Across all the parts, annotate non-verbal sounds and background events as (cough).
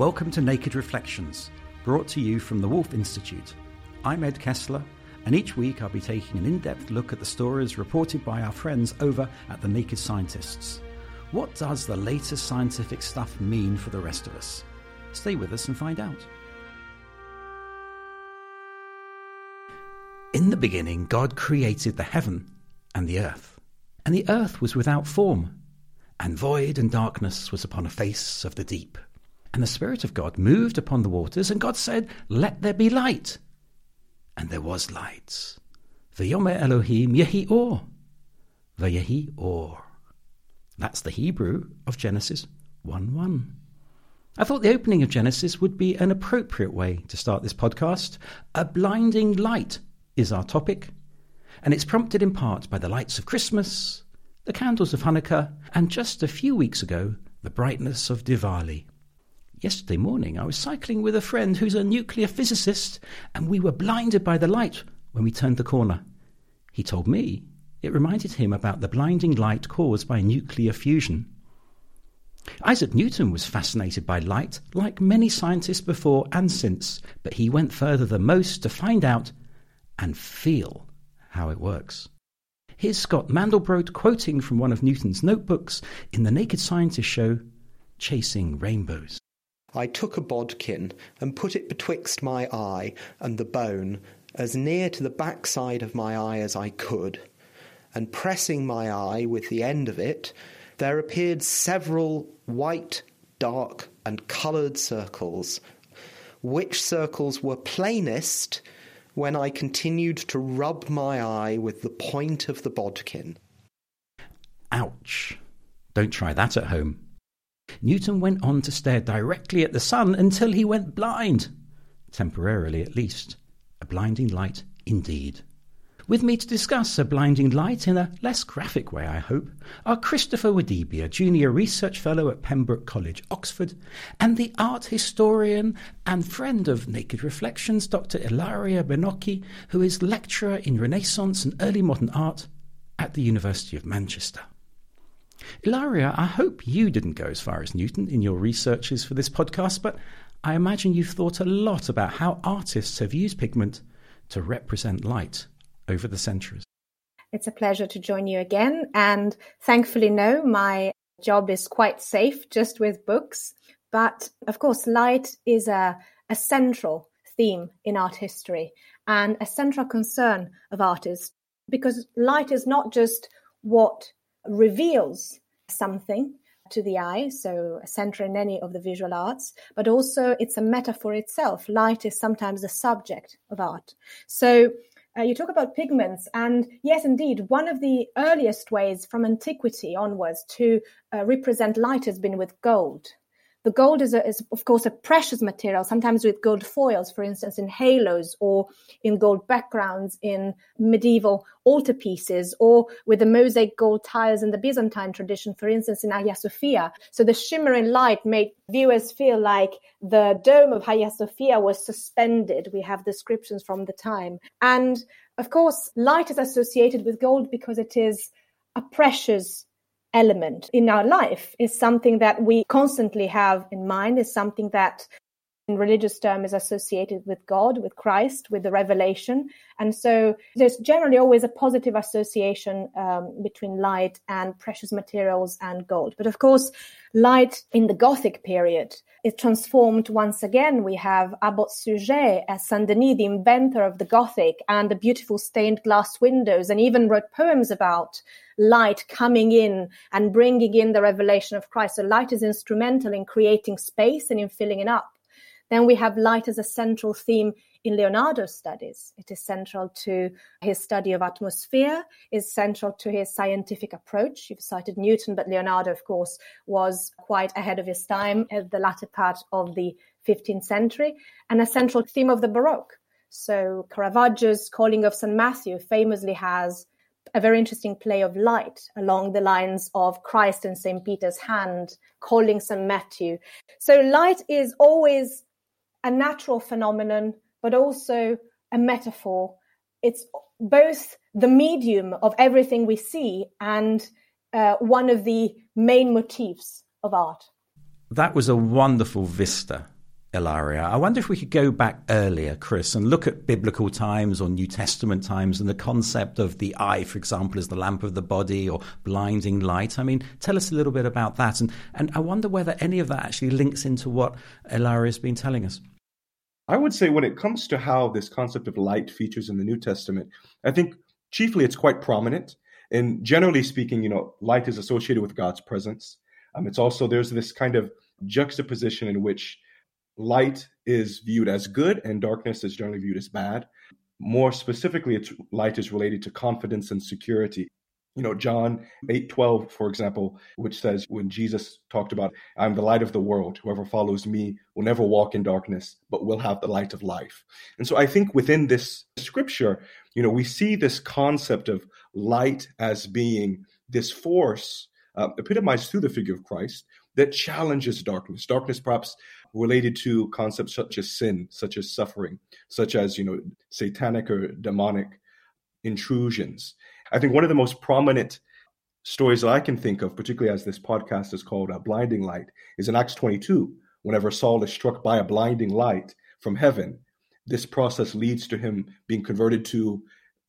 Welcome to Naked Reflections, brought to you from the Woolf Institute. I'm Ed Kessler, and each week I'll be taking an in depth look at the stories reported by our friends over at the Naked Scientists. What does the latest scientific stuff mean for the rest of us? Stay with us and find out. In the beginning, God created the heaven and the earth. And the earth was without form, and void and darkness was upon the face of the deep. And the Spirit of God moved upon the waters, and God said, Let there be light. And there was light. V'yomer Elohim yehi or. V'yehi or. That's the Hebrew of Genesis 1 1. I thought the opening of Genesis would be an appropriate way to start this podcast. A blinding light is our topic, and it's prompted in part by the lights of Christmas, the candles of Hanukkah, and just a few weeks ago, the brightness of Diwali. Yesterday morning, I was cycling with a friend who's a nuclear physicist, and we were blinded by the light when we turned the corner. He told me it reminded him about the blinding light caused by nuclear fusion. Isaac Newton was fascinated by light, like many scientists before and since, but he went further than most to find out and feel how it works. Here's Scott Mandelbrote quoting from one of Newton's notebooks in the Naked Scientist show, Chasing Rainbows. I took a bodkin and put it betwixt my eye and the bone, as near to the backside of my eye as I could, and pressing my eye with the end of it, there appeared several white, dark, and coloured circles, which circles were plainest when I continued to rub my eye with the point of the bodkin. Ouch. Don't try that at home. Newton went on to stare directly at the sun until he went blind. Temporarily, at least. A blinding light, indeed. With me to discuss a blinding light in a less graphic way, I hope, are Christopher Wadibia, Junior Research Fellow at Pembroke College, Oxford, and the art historian and friend of Naked Reflections, Dr. Ilaria Benocchi, who is lecturer in Renaissance and early modern art at the University of Manchester. Ilaria, I hope you didn't go as far as Newton in your researches for this podcast, but I imagine you've thought a lot about how artists have used pigment to represent light over the centuries. It's a pleasure to join you again. And thankfully, no, my job is quite safe just with books. But of course, light is a, a central theme in art history and a central concern of artists because light is not just what reveals something to the eye, so central in any of the visual arts, but also it's a metaphor itself. Light is sometimes the subject of art. So uh, you talk about pigments, and yes, indeed, one of the earliest ways from antiquity onwards to uh, represent light has been with gold. The gold is, a, is, of course, a precious material, sometimes with gold foils, for instance, in halos or in gold backgrounds in medieval altarpieces or with the mosaic gold tiles in the Byzantine tradition, for instance, in Hagia Sophia. So the shimmering light made viewers feel like the dome of Hagia Sophia was suspended. We have descriptions from the time. And of course, light is associated with gold because it is a precious element in our life is something that we constantly have in mind is something that religious term is associated with God, with Christ, with the revelation. And so there's generally always a positive association um, between light and precious materials and gold. But of course, light in the Gothic period is transformed once again. We have Abbot Suger as Saint Denis, the inventor of the Gothic and the beautiful stained glass windows, and even wrote poems about light coming in and bringing in the revelation of Christ. So light is instrumental in creating space and in filling it up. Then we have light as a central theme in Leonardo's studies. It is central to his study of atmosphere, is central to his scientific approach. You've cited Newton, but Leonardo, of course, was quite ahead of his time at the latter part of the 15th century, and a central theme of the Baroque. So Caravaggio's Calling of St. Matthew famously has a very interesting play of light along the lines of Christ and St. Peter's hand calling St. Matthew. So light is always a natural phenomenon, but also a metaphor. It's both the medium of everything we see and uh, one of the main motifs of art. That was a wonderful vista Ilaria. I wonder if we could go back earlier, Chris, and look at biblical times or New Testament times and the concept of the eye, for example, as the lamp of the body or blinding light. I mean, tell us a little bit about that. And, and I wonder whether any of that actually links into what Ilaria has been telling us. I would say when it comes to how this concept of light features in the New Testament, I think chiefly it's quite prominent. And generally speaking, you know, light is associated with God's presence. Um, it's also, there's this kind of juxtaposition in which light is viewed as good and darkness is generally viewed as bad. More specifically, it's light is related to confidence and security. You know, John 8 12, for example, which says when Jesus talked about, I'm the light of the world. Whoever follows me will never walk in darkness, but will have the light of life. And so I think within this scripture, you know, we see this concept of light as being this force uh, epitomized through the figure of Christ that challenges darkness. Darkness, perhaps related to concepts such as sin, such as suffering, such as, you know, satanic or demonic intrusions. I think one of the most prominent stories that I can think of, particularly as this podcast is called a uh, Blinding Light, is in Acts 22. Whenever Saul is struck by a blinding light from heaven, this process leads to him being converted to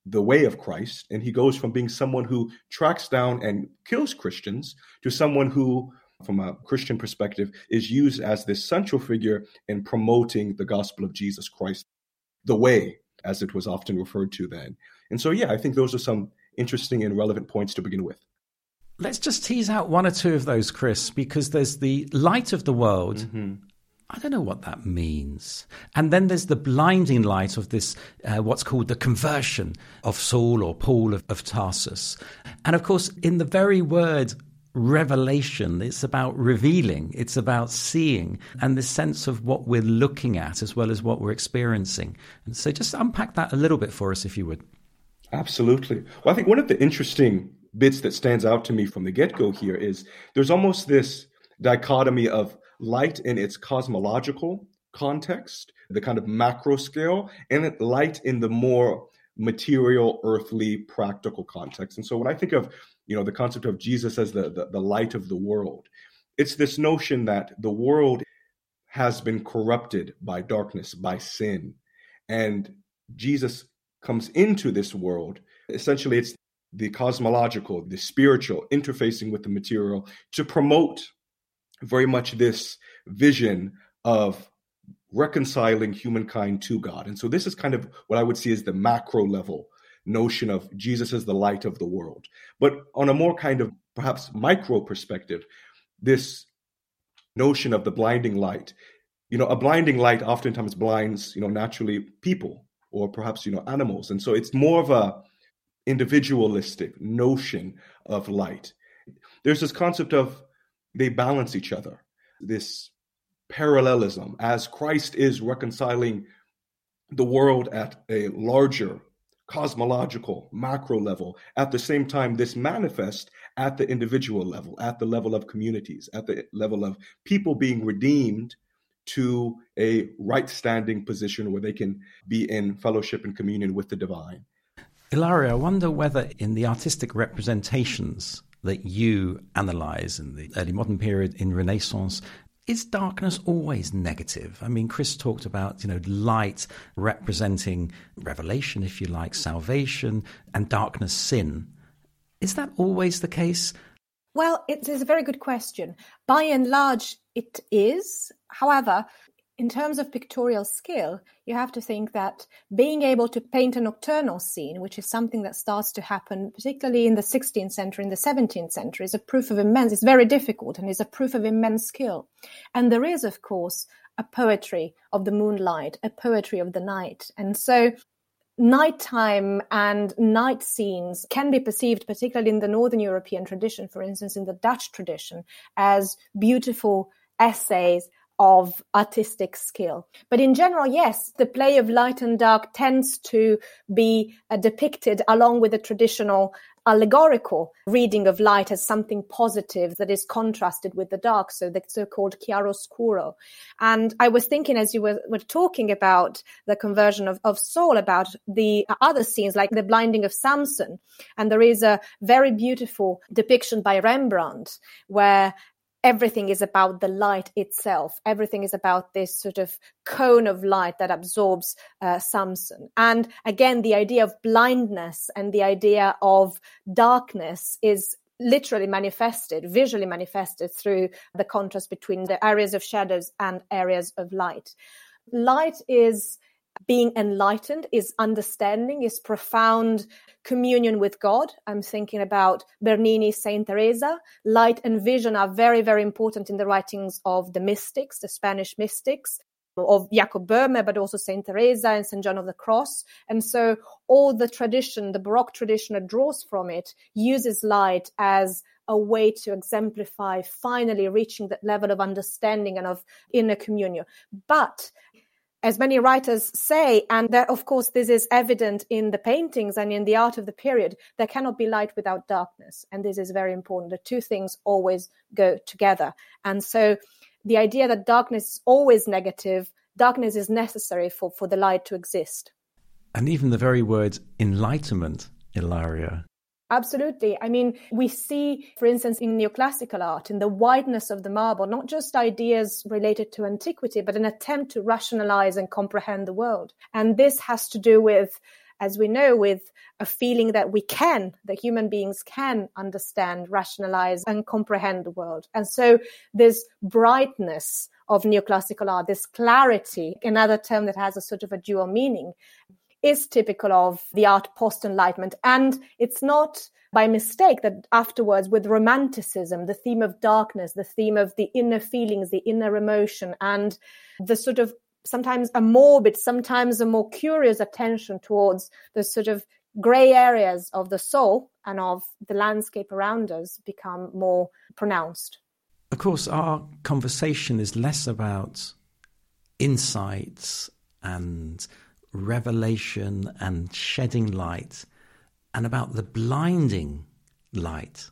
the way of Christ. And he goes from being someone who tracks down and kills Christians to someone who from a Christian perspective, is used as this central figure in promoting the gospel of Jesus Christ, the way, as it was often referred to then. And so, yeah, I think those are some interesting and relevant points to begin with. Let's just tease out one or two of those, Chris, because there's the light of the world. Mm-hmm. I don't know what that means. And then there's the blinding light of this, uh, what's called the conversion of Saul or Paul of, of Tarsus. And of course, in the very word revelation. It's about revealing, it's about seeing, and the sense of what we're looking at as well as what we're experiencing. And so just unpack that a little bit for us, if you would. Absolutely. Well, I think one of the interesting bits that stands out to me from the get go here is there's almost this dichotomy of light in its cosmological context, the kind of macro scale, and light in the more material, earthly, practical context. And so when I think of you know the concept of jesus as the, the, the light of the world it's this notion that the world has been corrupted by darkness by sin and jesus comes into this world essentially it's the cosmological the spiritual interfacing with the material to promote very much this vision of reconciling humankind to god and so this is kind of what i would see as the macro level notion of Jesus as the light of the world. But on a more kind of perhaps micro perspective, this notion of the blinding light, you know, a blinding light oftentimes blinds, you know, naturally people or perhaps, you know, animals. And so it's more of a individualistic notion of light. There's this concept of they balance each other. This parallelism as Christ is reconciling the world at a larger cosmological macro level. At the same time, this manifests at the individual level, at the level of communities, at the level of people being redeemed to a right standing position where they can be in fellowship and communion with the divine. Ilaria, I wonder whether in the artistic representations that you analyze in the early modern period in Renaissance, is darkness always negative? I mean, Chris talked about, you know, light representing revelation, if you like, salvation, and darkness, sin. Is that always the case? Well, it is a very good question. By and large, it is. However, in terms of pictorial skill, you have to think that being able to paint a nocturnal scene, which is something that starts to happen, particularly in the 16th century, in the 17th century, is a proof of immense, it's very difficult and is a proof of immense skill. And there is, of course, a poetry of the moonlight, a poetry of the night. And so nighttime and night scenes can be perceived, particularly in the Northern European tradition, for instance, in the Dutch tradition, as beautiful essays of artistic skill. But in general, yes, the play of light and dark tends to be uh, depicted along with the traditional allegorical reading of light as something positive that is contrasted with the dark, so the so-called chiaroscuro. And I was thinking as you were, were talking about the conversion of, of Saul, about the other scenes like the blinding of Samson. And there is a very beautiful depiction by Rembrandt where everything is about the light itself. Everything is about this sort of cone of light that absorbs uh, Samson. And again, the idea of blindness and the idea of darkness is literally manifested, visually manifested through the contrast between the areas of shadows and areas of light. Light is being enlightened, is understanding, is profound communion with God. I'm thinking about Bernini, Saint Teresa. Light and vision are very, very important in the writings of the mystics, the Spanish mystics of Jacob Boehme, but also Saint Teresa and Saint John of the Cross. And so all the tradition, the Baroque tradition that draws from it, uses light as a way to exemplify finally reaching that level of understanding and of inner communion. But as many writers say, and that, of course, this is evident in the paintings and in the art of the period, there cannot be light without darkness. And this is very important. The two things always go together. And so the idea that darkness is always negative, darkness is necessary for, for the light to exist. And even the very word enlightenment, Ilaria, Absolutely. I mean, we see, for instance, in neoclassical art, in the wideness of the marble, not just ideas related to antiquity, but an attempt to rationalize and comprehend the world. And this has to do with, as we know, with a feeling that we can, that human beings can understand, rationalize, and comprehend the world. And so this brightness of neoclassical art, this clarity, another term that has a sort of a dual meaning, is typical of the art post Enlightenment. And it's not by mistake that afterwards, with Romanticism, the theme of darkness, the theme of the inner feelings, the inner emotion, and the sort of sometimes a morbid, sometimes a more curious attention towards the sort of gray areas of the soul and of the landscape around us become more pronounced. Of course, our conversation is less about insights and revelation and shedding light and about the blinding light.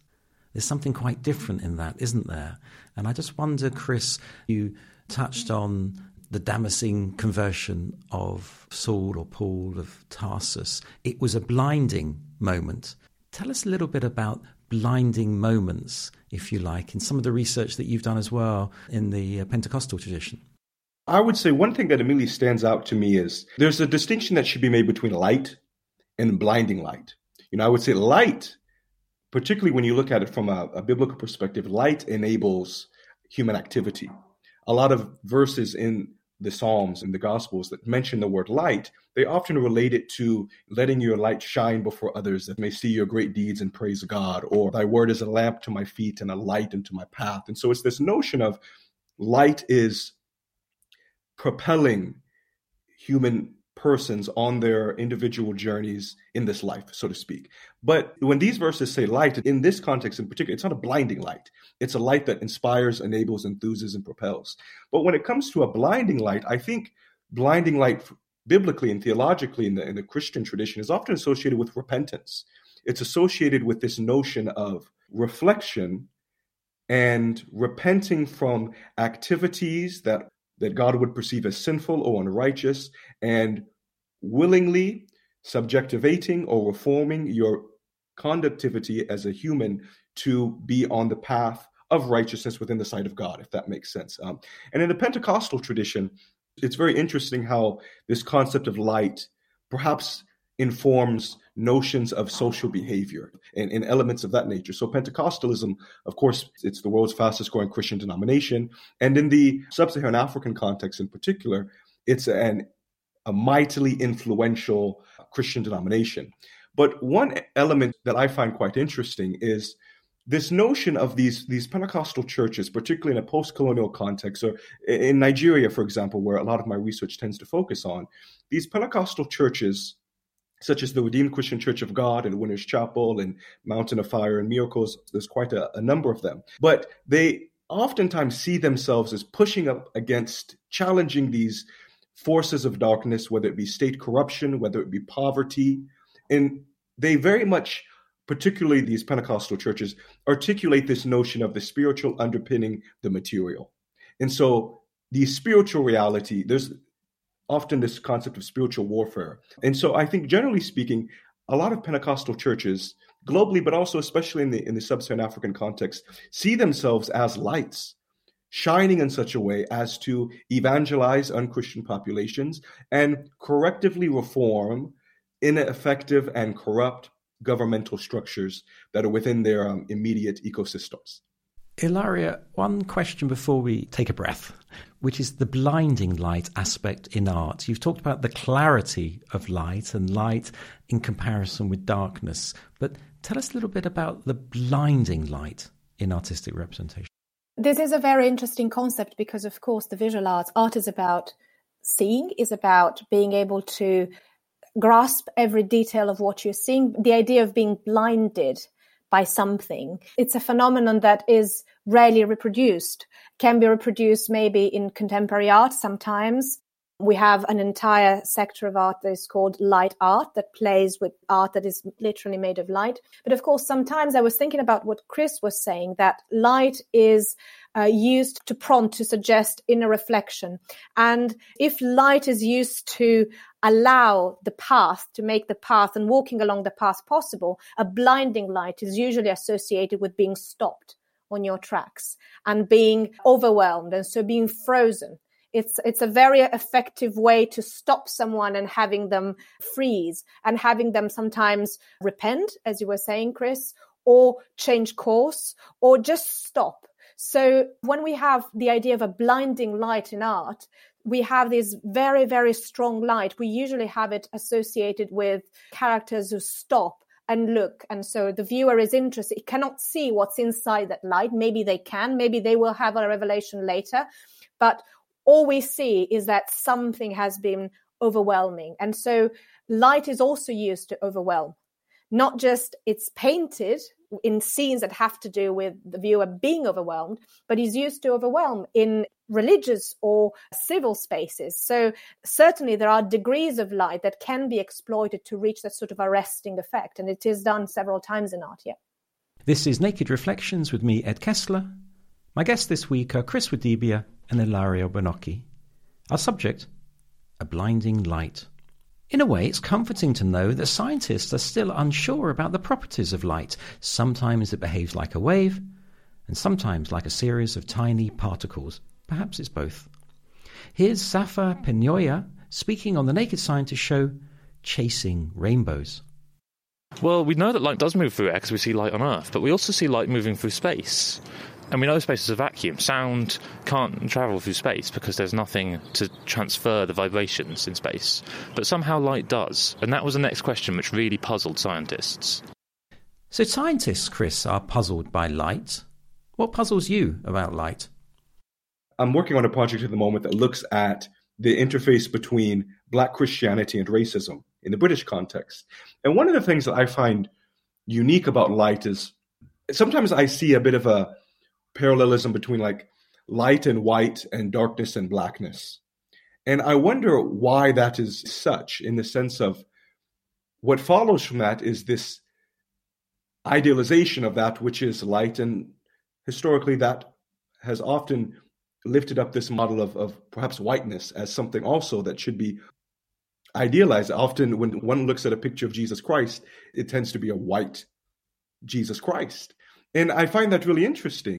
There's something quite different in that, isn't there? And I just wonder, Chris, you touched on the Damascene conversion of Saul or Paul of Tarsus. It was a blinding moment. Tell us a little bit about blinding moments, if you like, in some of the research that you've done as well in the Pentecostal tradition. I would say one thing that immediately stands out to me is there's a distinction that should be made between light and blinding light. You know, I would say light, particularly when you look at it from a, a biblical perspective, light enables human activity. A lot of verses in the Psalms and the Gospels that mention the word light, they often relate it to letting your light shine before others that may see your great deeds and praise God, or thy word is a lamp to my feet and a light into my path. And so it's this notion of light is propelling human persons on their individual journeys in this life, so to speak. But when these verses say light, in this context in particular, it's not a blinding light. It's a light that inspires, enables, enthuses, and propels. But when it comes to a blinding light, I think blinding light biblically and theologically in the, in the Christian tradition is often associated with repentance. It's associated with this notion of reflection and repenting from activities that that God would perceive as sinful or unrighteous and willingly subjectivating or reforming your conductivity as a human to be on the path of righteousness within the sight of God, if that makes sense. Um, and in the Pentecostal tradition, it's very interesting how this concept of light perhaps informs notions of social behavior and, and, elements of that nature. So Pentecostalism, of course, it's the world's fastest growing Christian denomination. And in the sub-Saharan African context in particular, it's an, a mightily influential Christian denomination. But one element that I find quite interesting is this notion of these these Pentecostal churches, particularly in a post-colonial context, or in Nigeria, for example, where a lot of my research tends to focus on, these Pentecostal churches such as the Redeemed Christian Church of God and Winners Chapel and Mountain of Fire and Miracles. There's quite a, a number of them. But they oftentimes see themselves as pushing up against challenging these forces of darkness, whether it be state corruption, whether it be poverty. And they very much, particularly these Pentecostal churches, articulate this notion of the spiritual underpinning the material. And so the spiritual reality, there's often this concept of spiritual warfare. And so I think generally speaking, a lot of Pentecostal churches globally, but also especially in the in the sub-Saharan African context, see themselves as lights, shining in such a way as to evangelize unchristian populations and correctively reform ineffective and corrupt governmental structures that are within their um, immediate ecosystems. Ilaria, one question before we take a breath, which is the blinding light aspect in art. You've talked about the clarity of light and light in comparison with darkness, but tell us a little bit about the blinding light in artistic representation. This is a very interesting concept because, of course, the visual arts, art is about seeing, is about being able to grasp every detail of what you're seeing. The idea of being blinded by something. It's a phenomenon that is rarely reproduced, can be reproduced maybe in contemporary art sometimes. We have an entire sector of art that is called light art that plays with art that is literally made of light. But of course, sometimes I was thinking about what Chris was saying that light is uh, used to prompt, to suggest inner reflection. And if light is used to allow the path, to make the path and walking along the path possible, a blinding light is usually associated with being stopped on your tracks and being overwhelmed and so being frozen. It's, it's a very effective way to stop someone and having them freeze and having them sometimes repent, as you were saying, Chris, or change course or just stop so when we have the idea of a blinding light in art, we have this very, very strong light. We usually have it associated with characters who stop and look. And so the viewer is interested. He cannot see what's inside that light. Maybe they can, maybe they will have a revelation later. But all we see is that something has been overwhelming. And so light is also used to overwhelm. Not just it's painted in scenes that have to do with the viewer being overwhelmed, but he's used to overwhelm in religious or civil spaces. So certainly there are degrees of light that can be exploited to reach that sort of arresting effect. And it is done several times in art, yeah. This is Naked Reflections with me, Ed Kessler. My guests this week are Chris Wadibia and Ilaria Bonocchi. Our subject, a blinding light. In a way, it's comforting to know that scientists are still unsure about the properties of light. Sometimes it behaves like a wave, and sometimes like a series of tiny particles. Perhaps it's both. Here's Safa Penoya speaking on the Naked Scientist show, Chasing Rainbows. Well, we know that light does move through air because we see light on Earth, but we also see light moving through space. And we know space is a vacuum. Sound can't travel through space because there's nothing to transfer the vibrations in space. But somehow light does. And that was the next question which really puzzled scientists. So, scientists, Chris, are puzzled by light. What puzzles you about light? I'm working on a project at the moment that looks at the interface between Black Christianity and racism in the British context. And one of the things that I find unique about light is sometimes I see a bit of a parallelism between like light and white and darkness and blackness. And I wonder why that is such, in the sense of what follows from that is this idealization of that which is light. And historically, that has often lifted up this model of, of perhaps whiteness as something also that should be idealized. Often, when one looks at a picture of Jesus Christ, it tends to be a white Jesus Christ. And I find that really interesting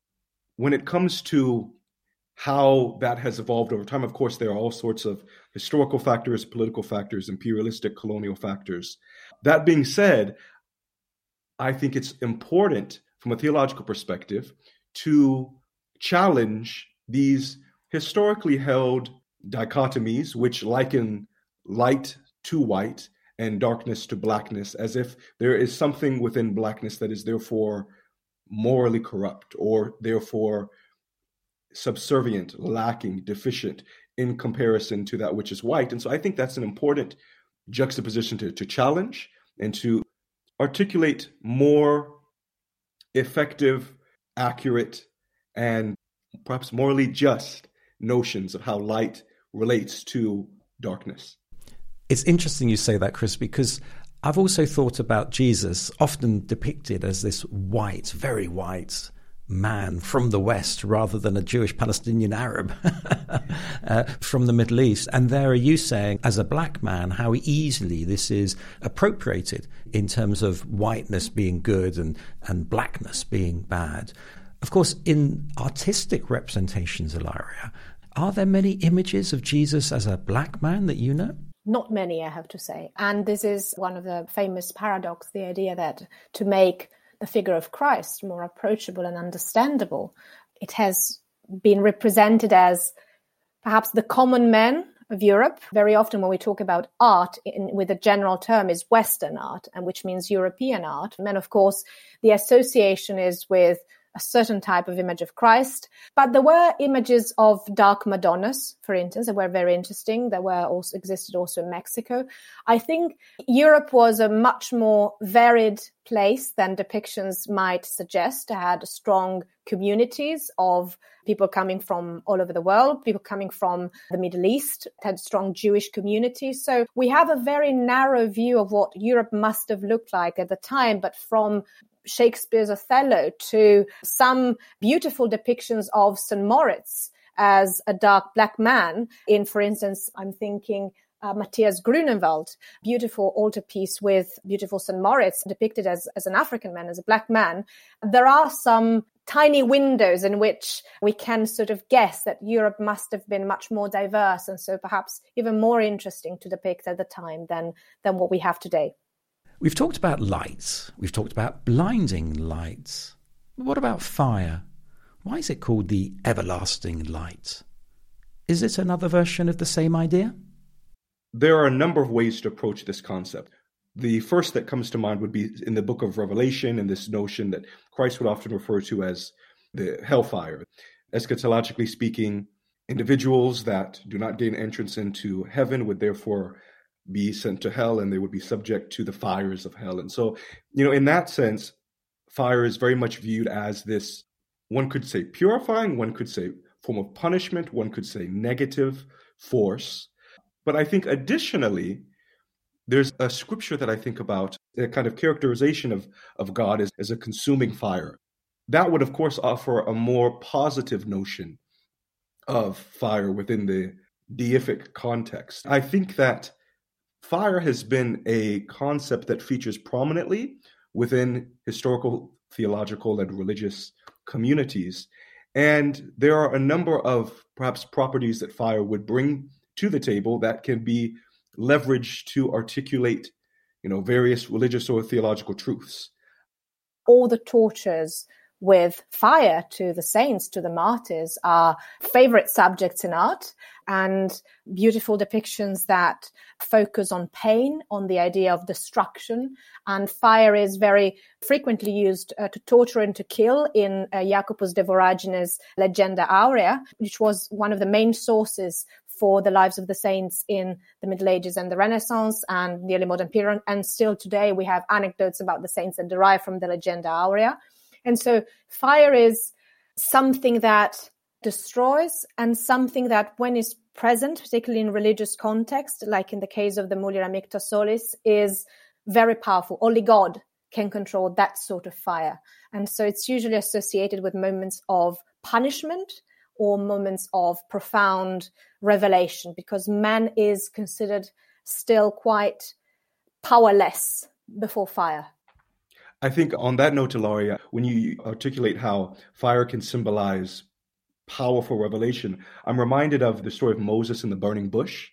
when it comes to how that has evolved over time. Of course, there are all sorts of historical factors, political factors, imperialistic, colonial factors. That being said, I think it's important from a theological perspective to challenge these historically held dichotomies, which liken light to white and darkness to blackness, as if there is something within blackness that is therefore morally corrupt or therefore subservient, lacking, deficient in comparison to that which is white. And so I think that's an important juxtaposition to, to challenge and to articulate more effective, accurate, and perhaps morally just notions of how light relates to darkness. It's interesting you say that, Chris, because I've also thought about Jesus, often depicted as this white, very white, man from the West rather than a Jewish Palestinian Arab (laughs) uh, from the Middle East. And there are you saying, as a black man, how easily this is appropriated in terms of whiteness being good and, and blackness being bad. Of course, in artistic representations, Ilaria, are there many images of Jesus as a black man that you know? Not many, I have to say. And this is one of the famous paradox the idea that to make the figure of Christ more approachable and understandable. It has been represented as perhaps the common man of Europe. Very often, when we talk about art in, with a general term, is Western art, and which means European art. And then, of course, the association is with a certain type of image of Christ. But there were images of dark Madonnas, for instance, that were very interesting. That were also existed also in Mexico. I think Europe was a much more varied place than depictions might suggest. It had strong communities of people coming from all over the world, people coming from the Middle East, it had strong Jewish communities. So we have a very narrow view of what Europe must have looked like at the time, but from Shakespeare's Othello to some beautiful depictions of St. Moritz as a dark black man. In, for instance, I'm thinking uh, Matthias Grunewald, beautiful altarpiece with beautiful St. Moritz depicted as, as an African man, as a black man. There are some tiny windows in which we can sort of guess that Europe must have been much more diverse and so perhaps even more interesting to depict at the time than, than what we have today. We've talked about lights, we've talked about blinding lights. But what about fire? Why is it called the everlasting light? Is it another version of the same idea? There are a number of ways to approach this concept. The first that comes to mind would be in the book of Revelation and this notion that Christ would often refer to as the hellfire. Eschatologically speaking, individuals that do not gain entrance into heaven would therefore be sent to hell and they would be subject to the fires of hell. And so, you know, in that sense, fire is very much viewed as this, one could say purifying, one could say form of punishment, one could say negative force. But I think additionally, there's a scripture that I think about, a kind of characterization of, of God as, as a consuming fire. That would, of course, offer a more positive notion of fire within the deific context. I think that fire has been a concept that features prominently within historical, theological, and religious communities. And there are a number of perhaps properties that fire would bring to the table that can be leveraged to articulate, you know, various religious or theological truths. All the tortures with fire to the saints, to the martyrs, are favorite subjects in art and beautiful depictions that focus on pain, on the idea of destruction. And fire is very frequently used uh, to torture and to kill in uh, Jacobus de Voragines' Legenda Aurea, which was one of the main sources for the lives of the saints in the Middle Ages and the Renaissance and the early modern period. And still today, we have anecdotes about the saints that derive from the Legenda Aurea. And so, fire is something that destroys and something that, when is present, particularly in religious context, like in the case of the Mulier Amicta Solis, is very powerful. Only God can control that sort of fire. And so it's usually associated with moments of punishment or moments of profound revelation because man is considered still quite powerless before fire. I think on that note, Ilaria, when you articulate how fire can symbolize powerful revelation, I'm reminded of the story of Moses in the burning bush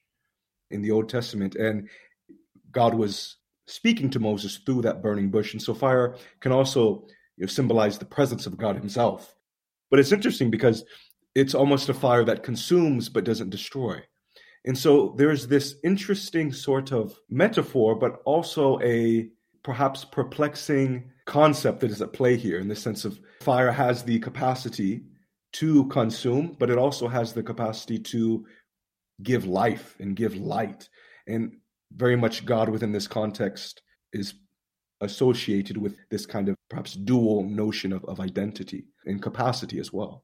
in the Old Testament. And God was speaking to Moses through that burning bush. And so fire can also you know, symbolize the presence of God himself. But it's interesting because it's almost a fire that consumes but doesn't destroy. And so there's this interesting sort of metaphor, but also a perhaps perplexing concept that is at play here in the sense of fire has the capacity to consume, but it also has the capacity to give life and give light. And very much God within this context is associated with this kind of perhaps dual notion of, of identity and capacity as well.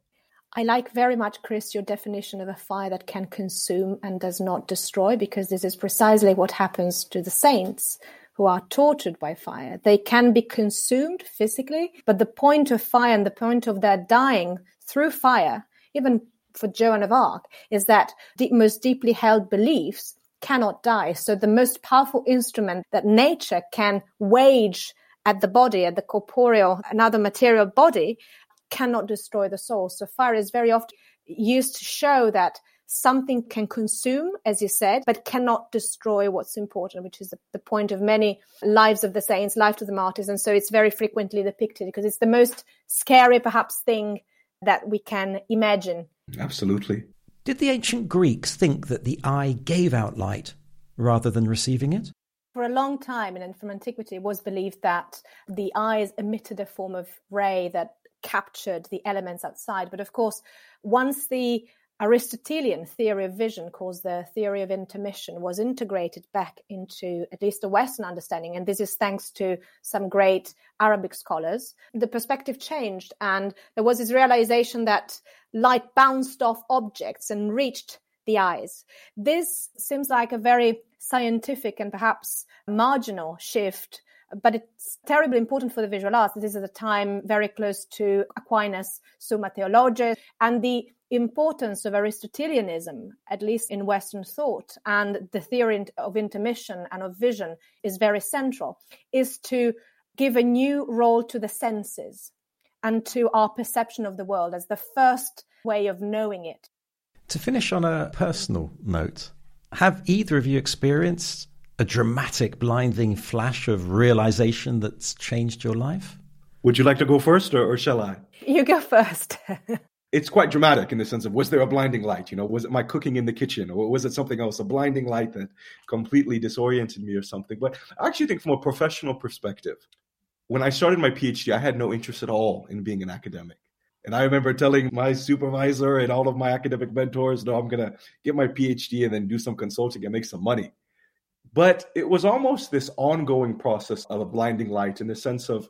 I like very much, Chris, your definition of a fire that can consume and does not destroy, because this is precisely what happens to the saints who are tortured by fire. They can be consumed physically, but the point of fire and the point of their dying through fire, even for Joan of Arc, is that the most deeply held beliefs cannot die. So the most powerful instrument that nature can wage at the body, at the corporeal, another material body, cannot destroy the soul. So fire is very often used to show that something can consume, as you said, but cannot destroy what's important, which is the, the, point of many lives of the saints, life of the martyrs. And so it's very frequently depicted because it's the most scary, perhaps, thing that we can imagine. Absolutely. Did the ancient Greeks think that the eye gave out light rather than receiving it? For a long time, and from antiquity, it was believed that the eyes emitted a form of ray that captured the elements outside. But of course, once the Aristotelian theory of vision, called the theory of intromission, was integrated back into at least the Western understanding. And this is thanks to some great Arabic scholars. The perspective changed, and there was this realization that light bounced off objects and reached the eyes. This seems like a very scientific and perhaps marginal shift but it's terribly important for the visual arts. This is a time very close to Aquinas, Summa Theologiae, and the importance of Aristotelianism, at least in Western thought, and the theory of intromission and of vision is very central, is to give a new role to the senses and to our perception of the world as the first way of knowing it. To finish on a personal note, have either of you experienced a dramatic, blinding flash of realization that's changed your life? Would you like to go first, or, or shall I? You go first. (laughs) it's quite dramatic in the sense of was there a blinding light? You know, was it my cooking in the kitchen, or was it something else? A blinding light that completely disoriented me, or something. But I actually think, from a professional perspective, when I started my PhD, I had no interest at all in being an academic. And I remember telling my supervisor and all of my academic mentors, no, I'm going to get my PhD and then do some consulting and make some money. But it was almost this ongoing process of a blinding light in the sense of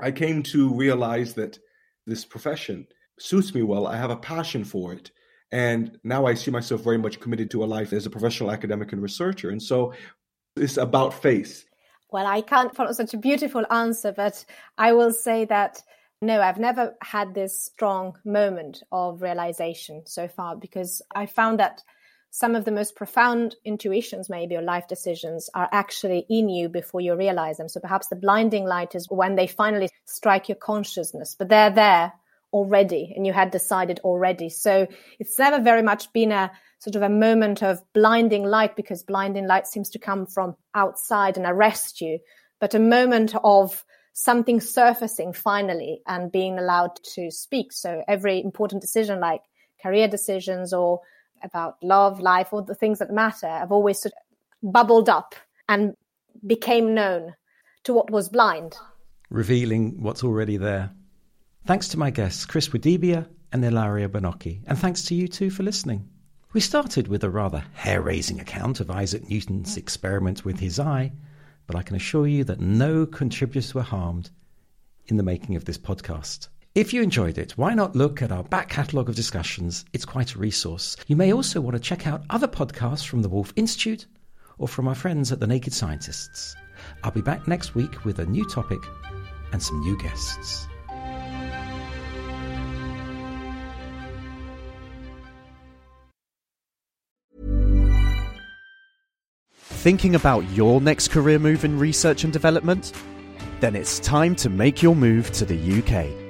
I came to realize that this profession suits me well. I have a passion for it. And now I see myself very much committed to a life as a professional academic and researcher. And so it's about faith. Well, I can't follow such a beautiful answer, but I will say that no, I've never had this strong moment of realization so far because I found that some of the most profound intuitions, maybe, or life decisions are actually in you before you realize them. So perhaps the blinding light is when they finally strike your consciousness, but they're there already and you had decided already. So it's never very much been a sort of a moment of blinding light because blinding light seems to come from outside and arrest you, but a moment of something surfacing finally and being allowed to speak. So every important decision like career decisions or about love, life, all the things that matter have always sort of bubbled up and became known to what was blind. Revealing what's already there. Thanks to my guests, Chris Wadibia and Ilaria Bonocchi. And thanks to you too for listening. We started with a rather hair raising account of Isaac Newton's experiment with his eye, but I can assure you that no contributors were harmed in the making of this podcast. If you enjoyed it, why not look at our back catalogue of discussions? It's quite a resource. You may also want to check out other podcasts from the Woolf Institute or from our friends at the Naked Scientists. I'll be back next week with a new topic and some new guests. Thinking about your next career move in research and development? Then it's time to make your move to the UK.